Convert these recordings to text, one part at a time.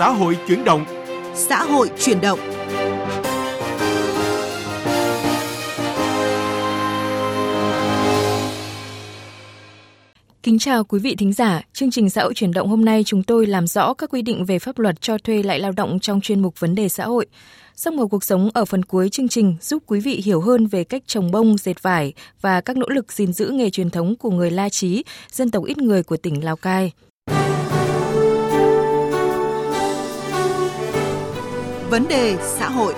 xã hội chuyển động. Xã hội chuyển động. Kính chào quý vị thính giả, chương trình xã hội chuyển động hôm nay chúng tôi làm rõ các quy định về pháp luật cho thuê lại lao động trong chuyên mục vấn đề xã hội. Sắc màu cuộc sống ở phần cuối chương trình giúp quý vị hiểu hơn về cách trồng bông, dệt vải và các nỗ lực gìn giữ nghề truyền thống của người La Chí, dân tộc ít người của tỉnh Lào Cai. Vấn đề xã hội.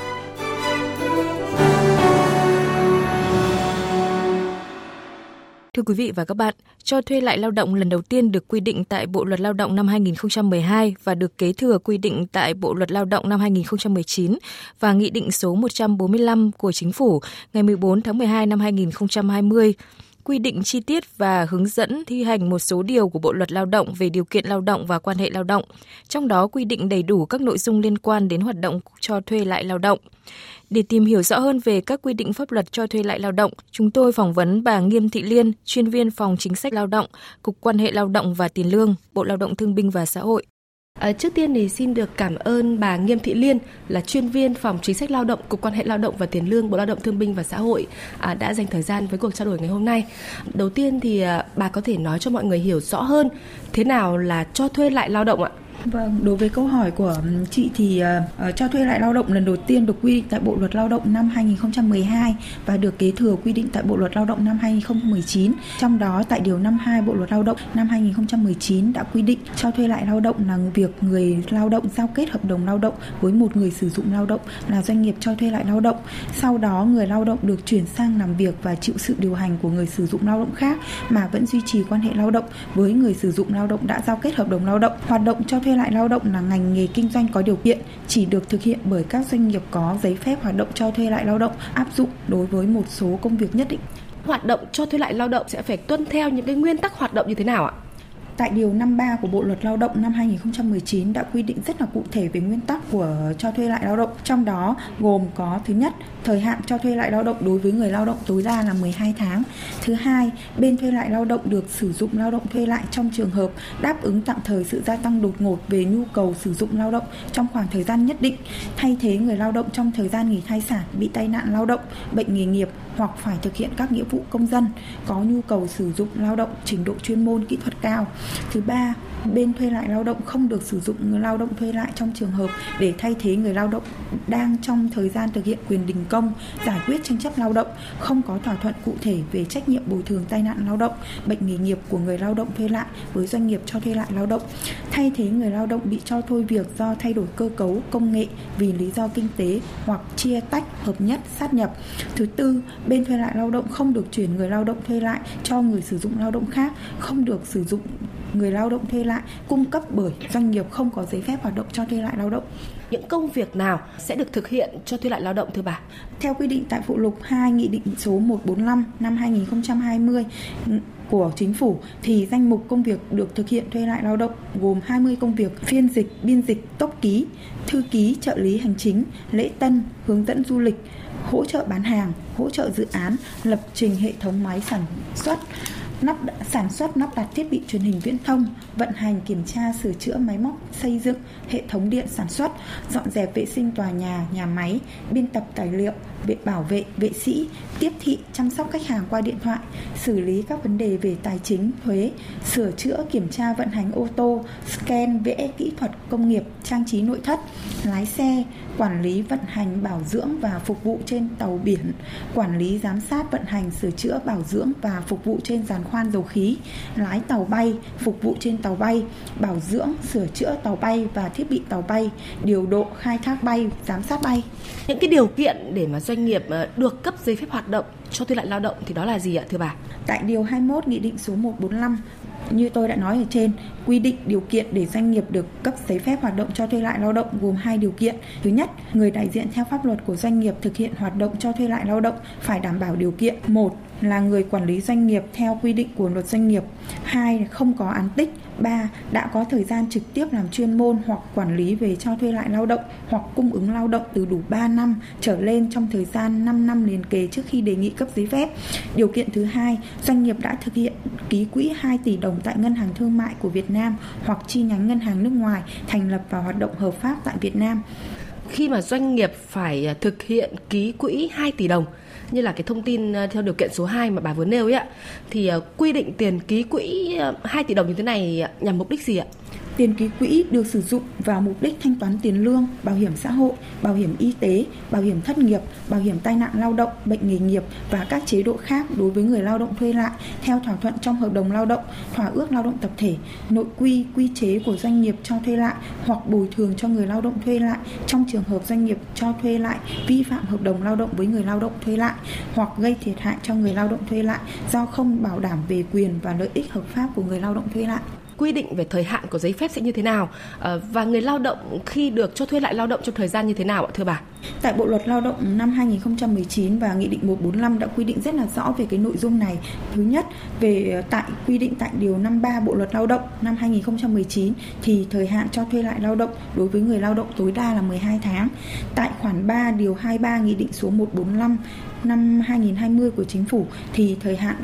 Thưa quý vị và các bạn, cho thuê lại lao động lần đầu tiên được quy định tại Bộ luật Lao động năm 2012 và được kế thừa quy định tại Bộ luật Lao động năm 2019 và Nghị định số 145 của Chính phủ ngày 14 tháng 12 năm 2020 quy định chi tiết và hướng dẫn thi hành một số điều của Bộ luật Lao động về điều kiện lao động và quan hệ lao động, trong đó quy định đầy đủ các nội dung liên quan đến hoạt động cho thuê lại lao động. Để tìm hiểu rõ hơn về các quy định pháp luật cho thuê lại lao động, chúng tôi phỏng vấn bà Nghiêm Thị Liên, chuyên viên phòng chính sách lao động, Cục Quan hệ Lao động và Tiền lương, Bộ Lao động Thương binh và Xã hội. À, trước tiên thì xin được cảm ơn bà Nghiêm Thị Liên là chuyên viên phòng chính sách lao động cục quan hệ lao động và tiền lương Bộ Lao động Thương binh và Xã hội à, đã dành thời gian với cuộc trao đổi ngày hôm nay. Đầu tiên thì à, bà có thể nói cho mọi người hiểu rõ hơn thế nào là cho thuê lại lao động ạ? Vâng, đối với câu hỏi của ừ, chị thì uh, cho thuê lại lao động lần đầu tiên được quy định tại Bộ luật Lao động năm 2012 và được kế thừa quy định tại Bộ luật Lao động năm 2019. Trong đó tại điều 52 Bộ luật Lao động năm 2019 đã quy định cho thuê lại lao động là việc người lao động giao kết hợp đồng lao động với một người sử dụng lao động là doanh nghiệp cho thuê lại lao động. Sau đó người lao động được chuyển sang làm việc và chịu sự điều hành của người sử dụng lao động khác mà vẫn duy trì quan hệ lao động với người sử dụng lao động đã giao kết hợp đồng lao động. Hoạt động cho thuê thuê lại lao động là ngành nghề kinh doanh có điều kiện, chỉ được thực hiện bởi các doanh nghiệp có giấy phép hoạt động cho thuê lại lao động, áp dụng đối với một số công việc nhất định. Hoạt động cho thuê lại lao động sẽ phải tuân theo những cái nguyên tắc hoạt động như thế nào ạ? Tại điều 53 của Bộ luật Lao động năm 2019 đã quy định rất là cụ thể về nguyên tắc của cho thuê lại lao động. Trong đó gồm có thứ nhất, thời hạn cho thuê lại lao động đối với người lao động tối đa là 12 tháng. Thứ hai, bên thuê lại lao động được sử dụng lao động thuê lại trong trường hợp đáp ứng tạm thời sự gia tăng đột ngột về nhu cầu sử dụng lao động trong khoảng thời gian nhất định, thay thế người lao động trong thời gian nghỉ thai sản, bị tai nạn lao động, bệnh nghề nghiệp hoặc phải thực hiện các nghĩa vụ công dân có nhu cầu sử dụng lao động trình độ chuyên môn, kỹ thuật cao. Thứ ba, bên thuê lại lao động không được sử dụng người lao động thuê lại trong trường hợp để thay thế người lao động đang trong thời gian thực hiện quyền đình công, giải quyết tranh chấp lao động, không có thỏa thuận cụ thể về trách nhiệm bồi thường tai nạn lao động, bệnh nghề nghiệp của người lao động thuê lại với doanh nghiệp cho thuê lại lao động. Thay thế người lao động bị cho thôi việc do thay đổi cơ cấu công nghệ vì lý do kinh tế hoặc chia tách, hợp nhất, sát nhập. Thứ tư bên thuê lại lao động không được chuyển người lao động thuê lại cho người sử dụng lao động khác không được sử dụng người lao động thuê lại cung cấp bởi doanh nghiệp không có giấy phép hoạt động cho thuê lại lao động. Những công việc nào sẽ được thực hiện cho thuê lại lao động thưa bà? Theo quy định tại phụ lục 2 Nghị định số 145 năm 2020 của chính phủ thì danh mục công việc được thực hiện thuê lại lao động gồm 20 công việc phiên dịch, biên dịch, tốc ký, thư ký, trợ lý hành chính, lễ tân, hướng dẫn du lịch, hỗ trợ bán hàng, hỗ trợ dự án, lập trình hệ thống máy sản xuất, nắp sản xuất lắp đặt thiết bị truyền hình viễn thông, vận hành kiểm tra sửa chữa máy móc xây dựng, hệ thống điện sản xuất, dọn dẹp vệ sinh tòa nhà, nhà máy, biên tập tài liệu, vệ bảo vệ, vệ sĩ, tiếp thị, chăm sóc khách hàng qua điện thoại, xử lý các vấn đề về tài chính, thuế, sửa chữa, kiểm tra vận hành ô tô, scan, vẽ kỹ thuật công nghiệp, trang trí nội thất, lái xe, quản lý vận hành bảo dưỡng và phục vụ trên tàu biển, quản lý giám sát vận hành sửa chữa bảo dưỡng và phục vụ trên giàn khoan dầu khí, lái tàu bay, phục vụ trên tàu bay, bảo dưỡng, sửa chữa tàu bay và thiết bị tàu bay, điều độ khai thác bay, giám sát bay. Những cái điều kiện để mà doanh nghiệp ờ, được cấp giấy phép hoạt động cho thuê lại lao động thì đó là gì ạ thưa bà? Tại điều 21 Nghị định số 145 như tôi đã nói ở trên, quy định điều kiện để doanh nghiệp được cấp giấy phép hoạt động cho thuê lại lao động gồm hai điều kiện. Thứ nhất, người đại diện theo pháp luật của doanh nghiệp thực hiện hoạt động cho thuê lại lao động phải đảm bảo điều kiện một là người quản lý doanh nghiệp theo quy định của luật doanh nghiệp. Hai, không có án tích. Ba, đã có thời gian trực tiếp làm chuyên môn hoặc quản lý về cho thuê lại lao động hoặc cung ứng lao động từ đủ 3 năm trở lên trong thời gian 5 năm liền kề trước khi đề nghị cấp giấy phép. Điều kiện thứ hai, doanh nghiệp đã thực hiện ký quỹ 2 tỷ đồng đồng tại ngân hàng thương mại của Việt Nam hoặc chi nhánh ngân hàng nước ngoài thành lập và hoạt động hợp pháp tại Việt Nam. Khi mà doanh nghiệp phải à, thực hiện ký quỹ 2 tỷ đồng, như là cái thông tin à, theo điều kiện số 2 mà bà vừa nêu ấy ạ, thì à, quy định tiền ký quỹ 2 tỷ đồng như thế này nhằm mục đích gì ạ? Tiền ký quỹ được sử dụng vào mục đích thanh toán tiền lương, bảo hiểm xã hội, bảo hiểm y tế, bảo hiểm thất nghiệp, bảo hiểm tai nạn lao động, bệnh nghề nghiệp và các chế độ khác đối với người lao động thuê lại theo thỏa thuận trong hợp đồng lao động, thỏa ước lao động tập thể, nội quy, quy chế của doanh nghiệp cho thuê lại hoặc bồi thường cho người lao động thuê lại trong trường hợp doanh nghiệp cho thuê lại vi phạm hợp đồng lao động với người lao động thuê lại hoặc gây thiệt hại cho người lao động thuê lại do không bảo đảm về quyền và lợi ích hợp pháp của người lao động thuê lại quy định về thời hạn của giấy phép sẽ như thế nào ờ, và người lao động khi được cho thuê lại lao động trong thời gian như thế nào ạ thưa bà? Tại Bộ luật Lao động năm 2019 và Nghị định 145 đã quy định rất là rõ về cái nội dung này. Thứ nhất, về ờ, tại quy định tại điều 53 Bộ luật Lao động năm 2019 thì thời hạn cho thuê lại lao động đối với người lao động tối đa là 12 tháng. Tại khoản 3 điều 23 Nghị định số 145 năm 2020 của chính phủ thì thời hạn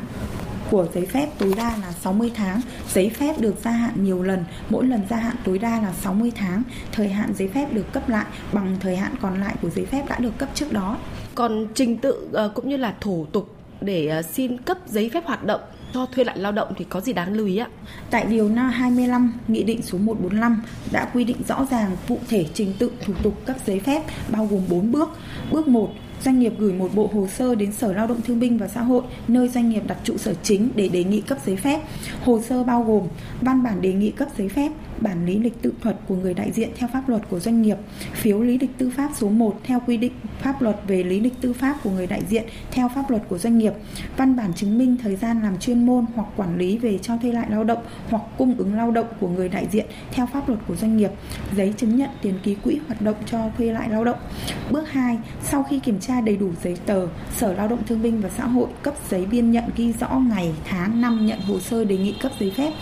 của giấy phép tối đa là 60 tháng. Giấy phép được gia hạn nhiều lần, mỗi lần gia hạn tối đa là 60 tháng. Thời hạn giấy phép được cấp lại bằng thời hạn còn lại của giấy phép đã được cấp trước đó. Còn trình tự ờ, cũng như là thủ tục để ờ, xin cấp giấy phép hoạt động cho thuê lại lao động thì có gì đáng lưu ý ạ? Tại điều 25 Nghị định số 145 đã quy định rõ ràng cụ thể trình tự thủ tục cấp giấy phép bao gồm 4 bước. Bước 1 doanh nghiệp gửi một bộ hồ sơ đến Sở Lao động Thương binh và Xã hội nơi doanh nghiệp đặt trụ sở chính để đề nghị cấp giấy phép. Hồ sơ bao gồm văn bản đề nghị cấp giấy phép, bản lý lịch tự thuật của người đại diện theo pháp luật của doanh nghiệp, phiếu lý lịch tư pháp số 1 theo quy định pháp luật về lý lịch tư pháp của người đại diện theo pháp luật của doanh nghiệp, văn bản chứng minh thời gian làm chuyên môn hoặc quản lý về cho thuê lại lao động hoặc cung ứng lao động của người đại diện theo pháp luật của doanh nghiệp, giấy chứng nhận tiền ký quỹ hoạt động cho thuê lại lao động. Bước 2, sau khi kiểm tra đầy đủ giấy tờ, Sở Lao động Thương binh và Xã hội cấp giấy biên nhận ghi rõ ngày, tháng, năm nhận hồ sơ đề nghị cấp giấy phép.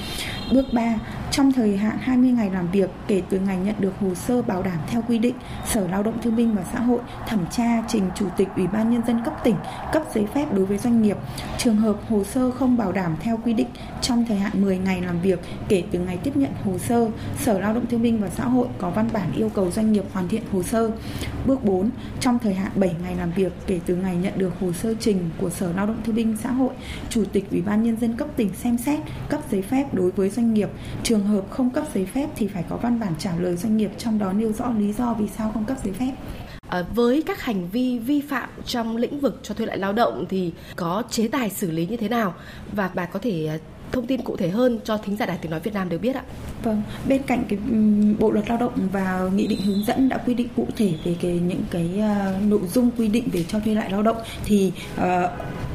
Bước 3, trong thời hạn 20 ngày làm việc kể từ ngày nhận được hồ sơ bảo đảm theo quy định, Sở Lao động Thương binh và Xã hội thẩm tra trình Chủ tịch Ủy ban Nhân dân cấp tỉnh cấp giấy phép đối với doanh nghiệp. Trường hợp hồ sơ không bảo đảm theo quy định trong thời hạn 10 ngày làm việc kể từ ngày tiếp nhận hồ sơ, Sở Lao động Thương binh và Xã hội có văn bản yêu cầu doanh nghiệp hoàn thiện hồ sơ. Bước 4. Trong thời hạn 7 ngày làm việc kể từ ngày nhận được hồ sơ trình của Sở Lao động Thương binh Xã hội, Chủ tịch Ủy ban Nhân dân cấp tỉnh xem xét cấp giấy phép đối với doanh nghiệp. Trường hợp không cấp giấy phép thì phải có văn bản trả lời doanh nghiệp trong đó nêu rõ lý do vì sao không cấp giấy phép. À, với các hành vi vi phạm trong lĩnh vực cho thuê lại lao động thì có chế tài xử lý như thế nào và bà có thể à, thông tin cụ thể hơn cho thính giả đài tiếng nói Việt Nam được biết ạ. Vâng, bên cạnh cái bộ luật lao động và nghị định hướng dẫn đã quy định cụ thể về cái những cái uh, nội dung quy định về cho thuê lại lao động thì uh,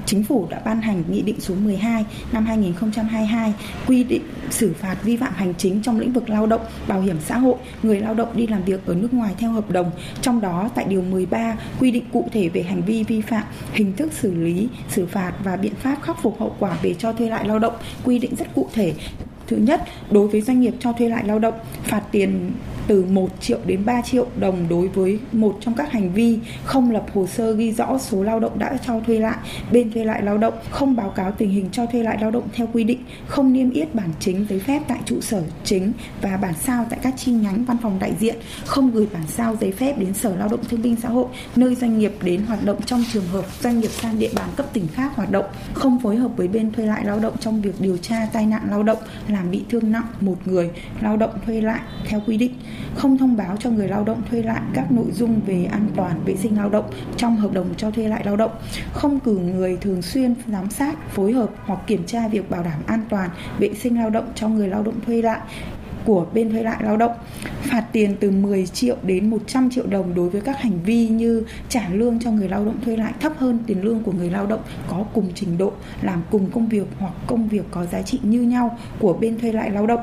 Chính phủ đã ban hành Nghị định số 12 năm 2022 quy định xử phạt vi phạm hành chính trong lĩnh vực lao động, bảo hiểm xã hội, người lao động đi làm việc ở nước ngoài theo hợp đồng. Trong đó tại điều 13 quy định cụ thể về hành vi vi phạm, hình thức xử lý, xử phạt và biện pháp khắc phục hậu quả về cho thuê lại lao động, quy định rất cụ thể Thứ nhất, đối với doanh nghiệp cho thuê lại lao động, phạt tiền từ 1 triệu đến 3 triệu đồng đối với một trong các hành vi không lập hồ sơ ghi rõ số lao động đã cho thuê lại, bên thuê lại lao động, không báo cáo tình hình cho thuê lại lao động theo quy định, không niêm yết bản chính giấy phép tại trụ sở chính và bản sao tại các chi nhánh văn phòng đại diện, không gửi bản sao giấy phép đến Sở Lao động Thương binh Xã hội nơi doanh nghiệp đến hoạt động trong trường hợp doanh nghiệp sang địa bàn cấp tỉnh khác hoạt động, không phối hợp với bên thuê lại lao động trong việc điều tra tai nạn lao động làm bị thương nặng một người lao động thuê lại theo quy định. Không thông báo cho người lao động thuê lại các nội dung về an toàn vệ sinh lao động trong hợp đồng cho thuê lại lao động, không cử người thường xuyên giám sát, phối hợp hoặc kiểm tra việc bảo đảm an toàn vệ sinh lao động cho người lao động thuê lại của bên thuê lại lao động phạt tiền từ 10 triệu đến 100 triệu đồng đối với các hành vi như trả lương cho người lao động thuê lại thấp hơn tiền lương của người lao động có cùng trình độ làm cùng công việc hoặc công việc có giá trị như nhau của bên thuê lại lao động.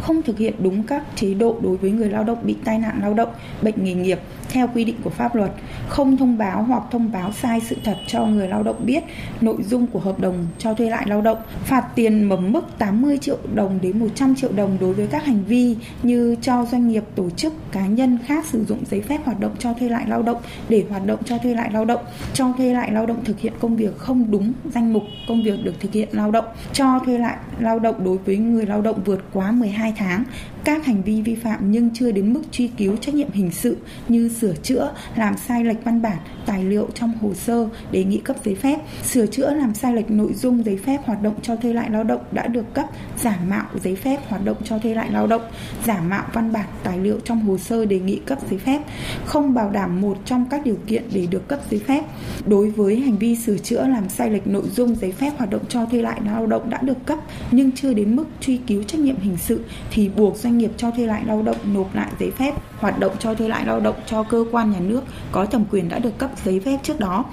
Không thực hiện đúng các chế độ đối với người lao động bị tai nạn lao động, bệnh nghề nghiệp, theo quy định của pháp luật, không thông báo hoặc thông báo sai sự thật cho người lao động biết nội dung của hợp đồng cho thuê lại lao động, phạt tiền mầm mức 80 triệu đồng đến 100 triệu đồng đối với các hành vi như cho doanh nghiệp, tổ chức, cá nhân khác sử dụng giấy phép hoạt động cho thuê lại lao động để hoạt động cho thuê lại lao động, cho thuê lại lao động thực hiện công việc không đúng danh mục công việc được thực hiện lao động, cho thuê lại lao động đối với người lao động vượt quá 12 tháng, các hành vi vi phạm nhưng chưa đến mức truy cứu trách nhiệm hình sự như sửa chữa, làm sai lệch văn bản, tài liệu trong hồ sơ đề nghị cấp giấy phép, sửa chữa làm sai lệch nội dung giấy phép hoạt động cho thuê lại lao động đã được cấp, giả mạo giấy phép hoạt động cho thuê lại lao động, giả mạo văn bản tài liệu trong hồ sơ đề nghị cấp giấy phép, không bảo đảm một trong các điều kiện để được cấp giấy phép. Đối với hành vi sửa chữa làm sai lệch nội dung giấy phép hoạt động cho thuê lại lao động đã được cấp nhưng chưa đến mức truy cứu trách nhiệm hình sự thì buộc doanh doanh nghiệp cho thuê lại lao động nộp lại giấy phép hoạt động cho thuê lại lao động cho cơ quan nhà nước có thẩm quyền đã được cấp giấy phép trước đó.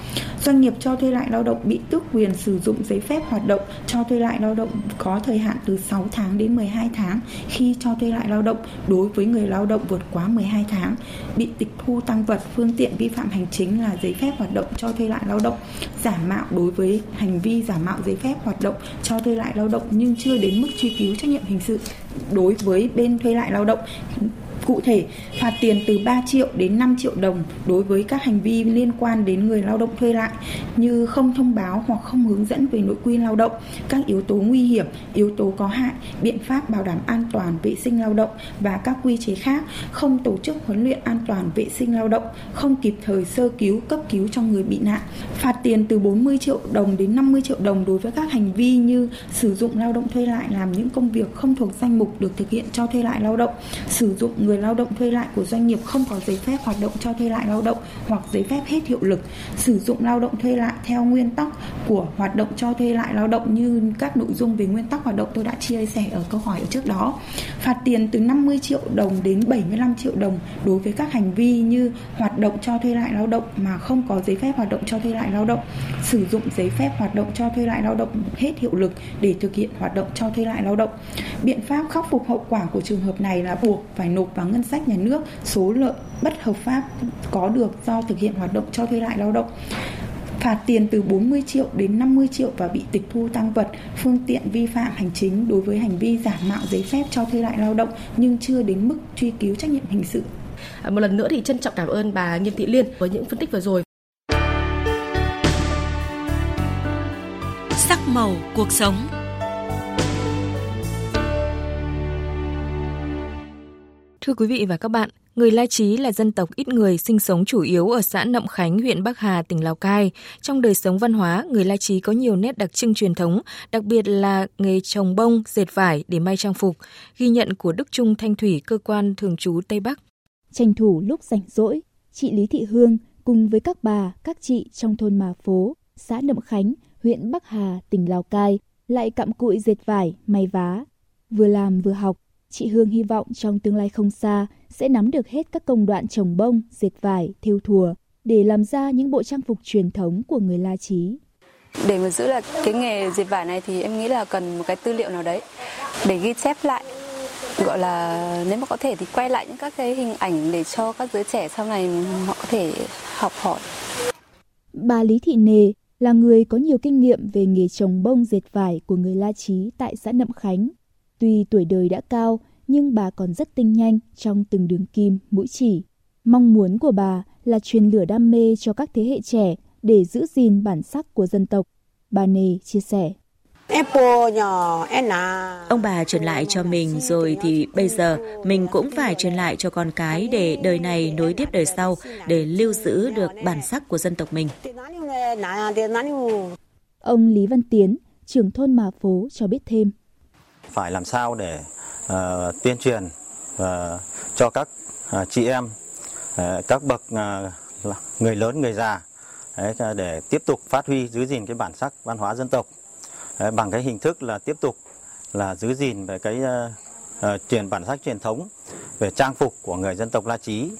Doanh nghiệp cho thuê lại lao động bị tước quyền sử dụng giấy phép hoạt động cho thuê lại lao động có thời hạn từ 6 tháng đến 12 tháng khi cho thuê lại lao động đối với người lao động vượt quá 12 tháng, bị tịch thu tăng vật phương tiện vi phạm hành chính là giấy phép hoạt động cho thuê lại lao động, giả mạo đối với hành vi giả mạo giấy phép hoạt động cho thuê lại lao động nhưng chưa đến mức truy cứu trách nhiệm hình sự. Đối với bên thuê lại lao động Cụ thể, phạt tiền từ 3 triệu đến 5 triệu đồng đối với các hành vi liên quan đến người lao động thuê lại như không thông báo hoặc không hướng dẫn về nội quy lao động, các yếu tố nguy hiểm, yếu tố có hại, biện pháp bảo đảm an toàn vệ sinh lao động và các quy chế khác, không tổ chức huấn luyện an toàn vệ sinh lao động, không kịp thời sơ cứu, cấp cứu cho người bị nạn. Phạt tiền từ 40 triệu đồng đến 50 triệu đồng đối với các hành vi như sử dụng lao động thuê lại làm những công việc không thuộc danh mục được thực hiện cho thuê lại lao động, sử dụng người người lao động thuê lại của doanh nghiệp không có giấy phép hoạt động cho thuê lại lao động hoặc giấy phép hết hiệu lực, sử dụng lao động thuê lại theo nguyên tắc của hoạt động cho thuê lại lao động như các nội dung về nguyên tắc hoạt động tôi đã chia sẻ ở câu hỏi ở trước đó. Phạt tiền từ 50 triệu đồng đến 75 triệu đồng đối với các hành vi như hoạt động cho thuê lại lao động mà không có giấy phép hoạt động cho thuê lại lao động, sử dụng giấy phép hoạt động cho thuê lại lao động hết hiệu lực để thực hiện hoạt động cho thuê lại lao động. Biện pháp khắc phục hậu quả của trường hợp này là buộc phải nộp vào ngân sách nhà nước số lợi bất hợp pháp có được do thực hiện hoạt động cho thuê lại lao động phạt tiền từ 40 triệu đến 50 triệu và bị tịch thu tăng vật, phương tiện vi phạm hành chính đối với hành vi giả mạo giấy phép cho thuê lại lao động nhưng chưa đến mức truy cứu trách nhiệm hình sự. À, một lần nữa thì trân trọng cảm ơn bà Nghiêm Thị Liên với những phân tích vừa rồi. Màu cuộc sống Thưa quý vị và các bạn, người La Chí là dân tộc ít người sinh sống chủ yếu ở xã Nậm Khánh, huyện Bắc Hà, tỉnh Lào Cai. Trong đời sống văn hóa, người La Chí có nhiều nét đặc trưng truyền thống, đặc biệt là nghề trồng bông, dệt vải để may trang phục. Ghi nhận của Đức Trung Thanh Thủy, cơ quan thường trú Tây Bắc. Tranh thủ lúc rảnh rỗi, chị Lý Thị Hương cùng với các bà, các chị trong thôn Mà Phố, xã Nậm Khánh, huyện Bắc Hà, tỉnh Lào Cai lại cặm cụi dệt vải, may vá. Vừa làm vừa học, Chị Hương hy vọng trong tương lai không xa sẽ nắm được hết các công đoạn trồng bông, dệt vải, thêu thùa để làm ra những bộ trang phục truyền thống của người La Chí. Để mà giữ lại cái nghề dệt vải này thì em nghĩ là cần một cái tư liệu nào đấy để ghi chép lại gọi là nếu mà có thể thì quay lại những các cái hình ảnh để cho các giới trẻ sau này họ có thể học hỏi. Bà Lý Thị Nề là người có nhiều kinh nghiệm về nghề trồng bông dệt vải của người La Chí tại xã Nậm Khánh. Tuy tuổi đời đã cao, nhưng bà còn rất tinh nhanh trong từng đường kim, mũi chỉ. Mong muốn của bà là truyền lửa đam mê cho các thế hệ trẻ để giữ gìn bản sắc của dân tộc. Bà Nề chia sẻ. Ông bà truyền lại cho mình rồi thì bây giờ mình cũng phải truyền lại cho con cái để đời này nối tiếp đời sau để lưu giữ được bản sắc của dân tộc mình. Ông Lý Văn Tiến, trưởng thôn Mà Phố cho biết thêm. Phải làm sao để uh, tuyên truyền uh, cho các uh, chị em, uh, các bậc uh, người lớn, người già để tiếp tục phát huy giữ gìn cái bản sắc văn hóa dân tộc Ờ, bằng cái hình thức là tiếp tục là giữ gìn về cái ờ, ờ, truyền bản sắc truyền thống về trang phục của người dân tộc La Chí.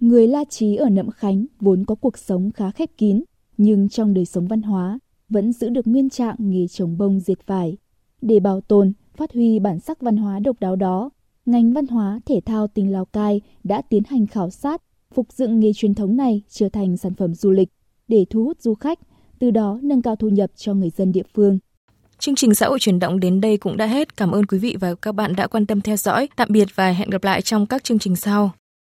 Người La Chí ở Nậm Khánh vốn có cuộc sống khá khép kín, nhưng trong đời sống văn hóa vẫn giữ được nguyên trạng nghề trồng bông diệt vải. Để bảo tồn, Phát huy bản sắc văn hóa độc đáo đó, ngành văn hóa thể thao tỉnh Lào Cai đã tiến hành khảo sát phục dựng nghề truyền thống này trở thành sản phẩm du lịch để thu hút du khách, từ đó nâng cao thu nhập cho người dân địa phương. Chương trình xã hội chuyển động đến đây cũng đã hết. Cảm ơn quý vị và các bạn đã quan tâm theo dõi. Tạm biệt và hẹn gặp lại trong các chương trình sau.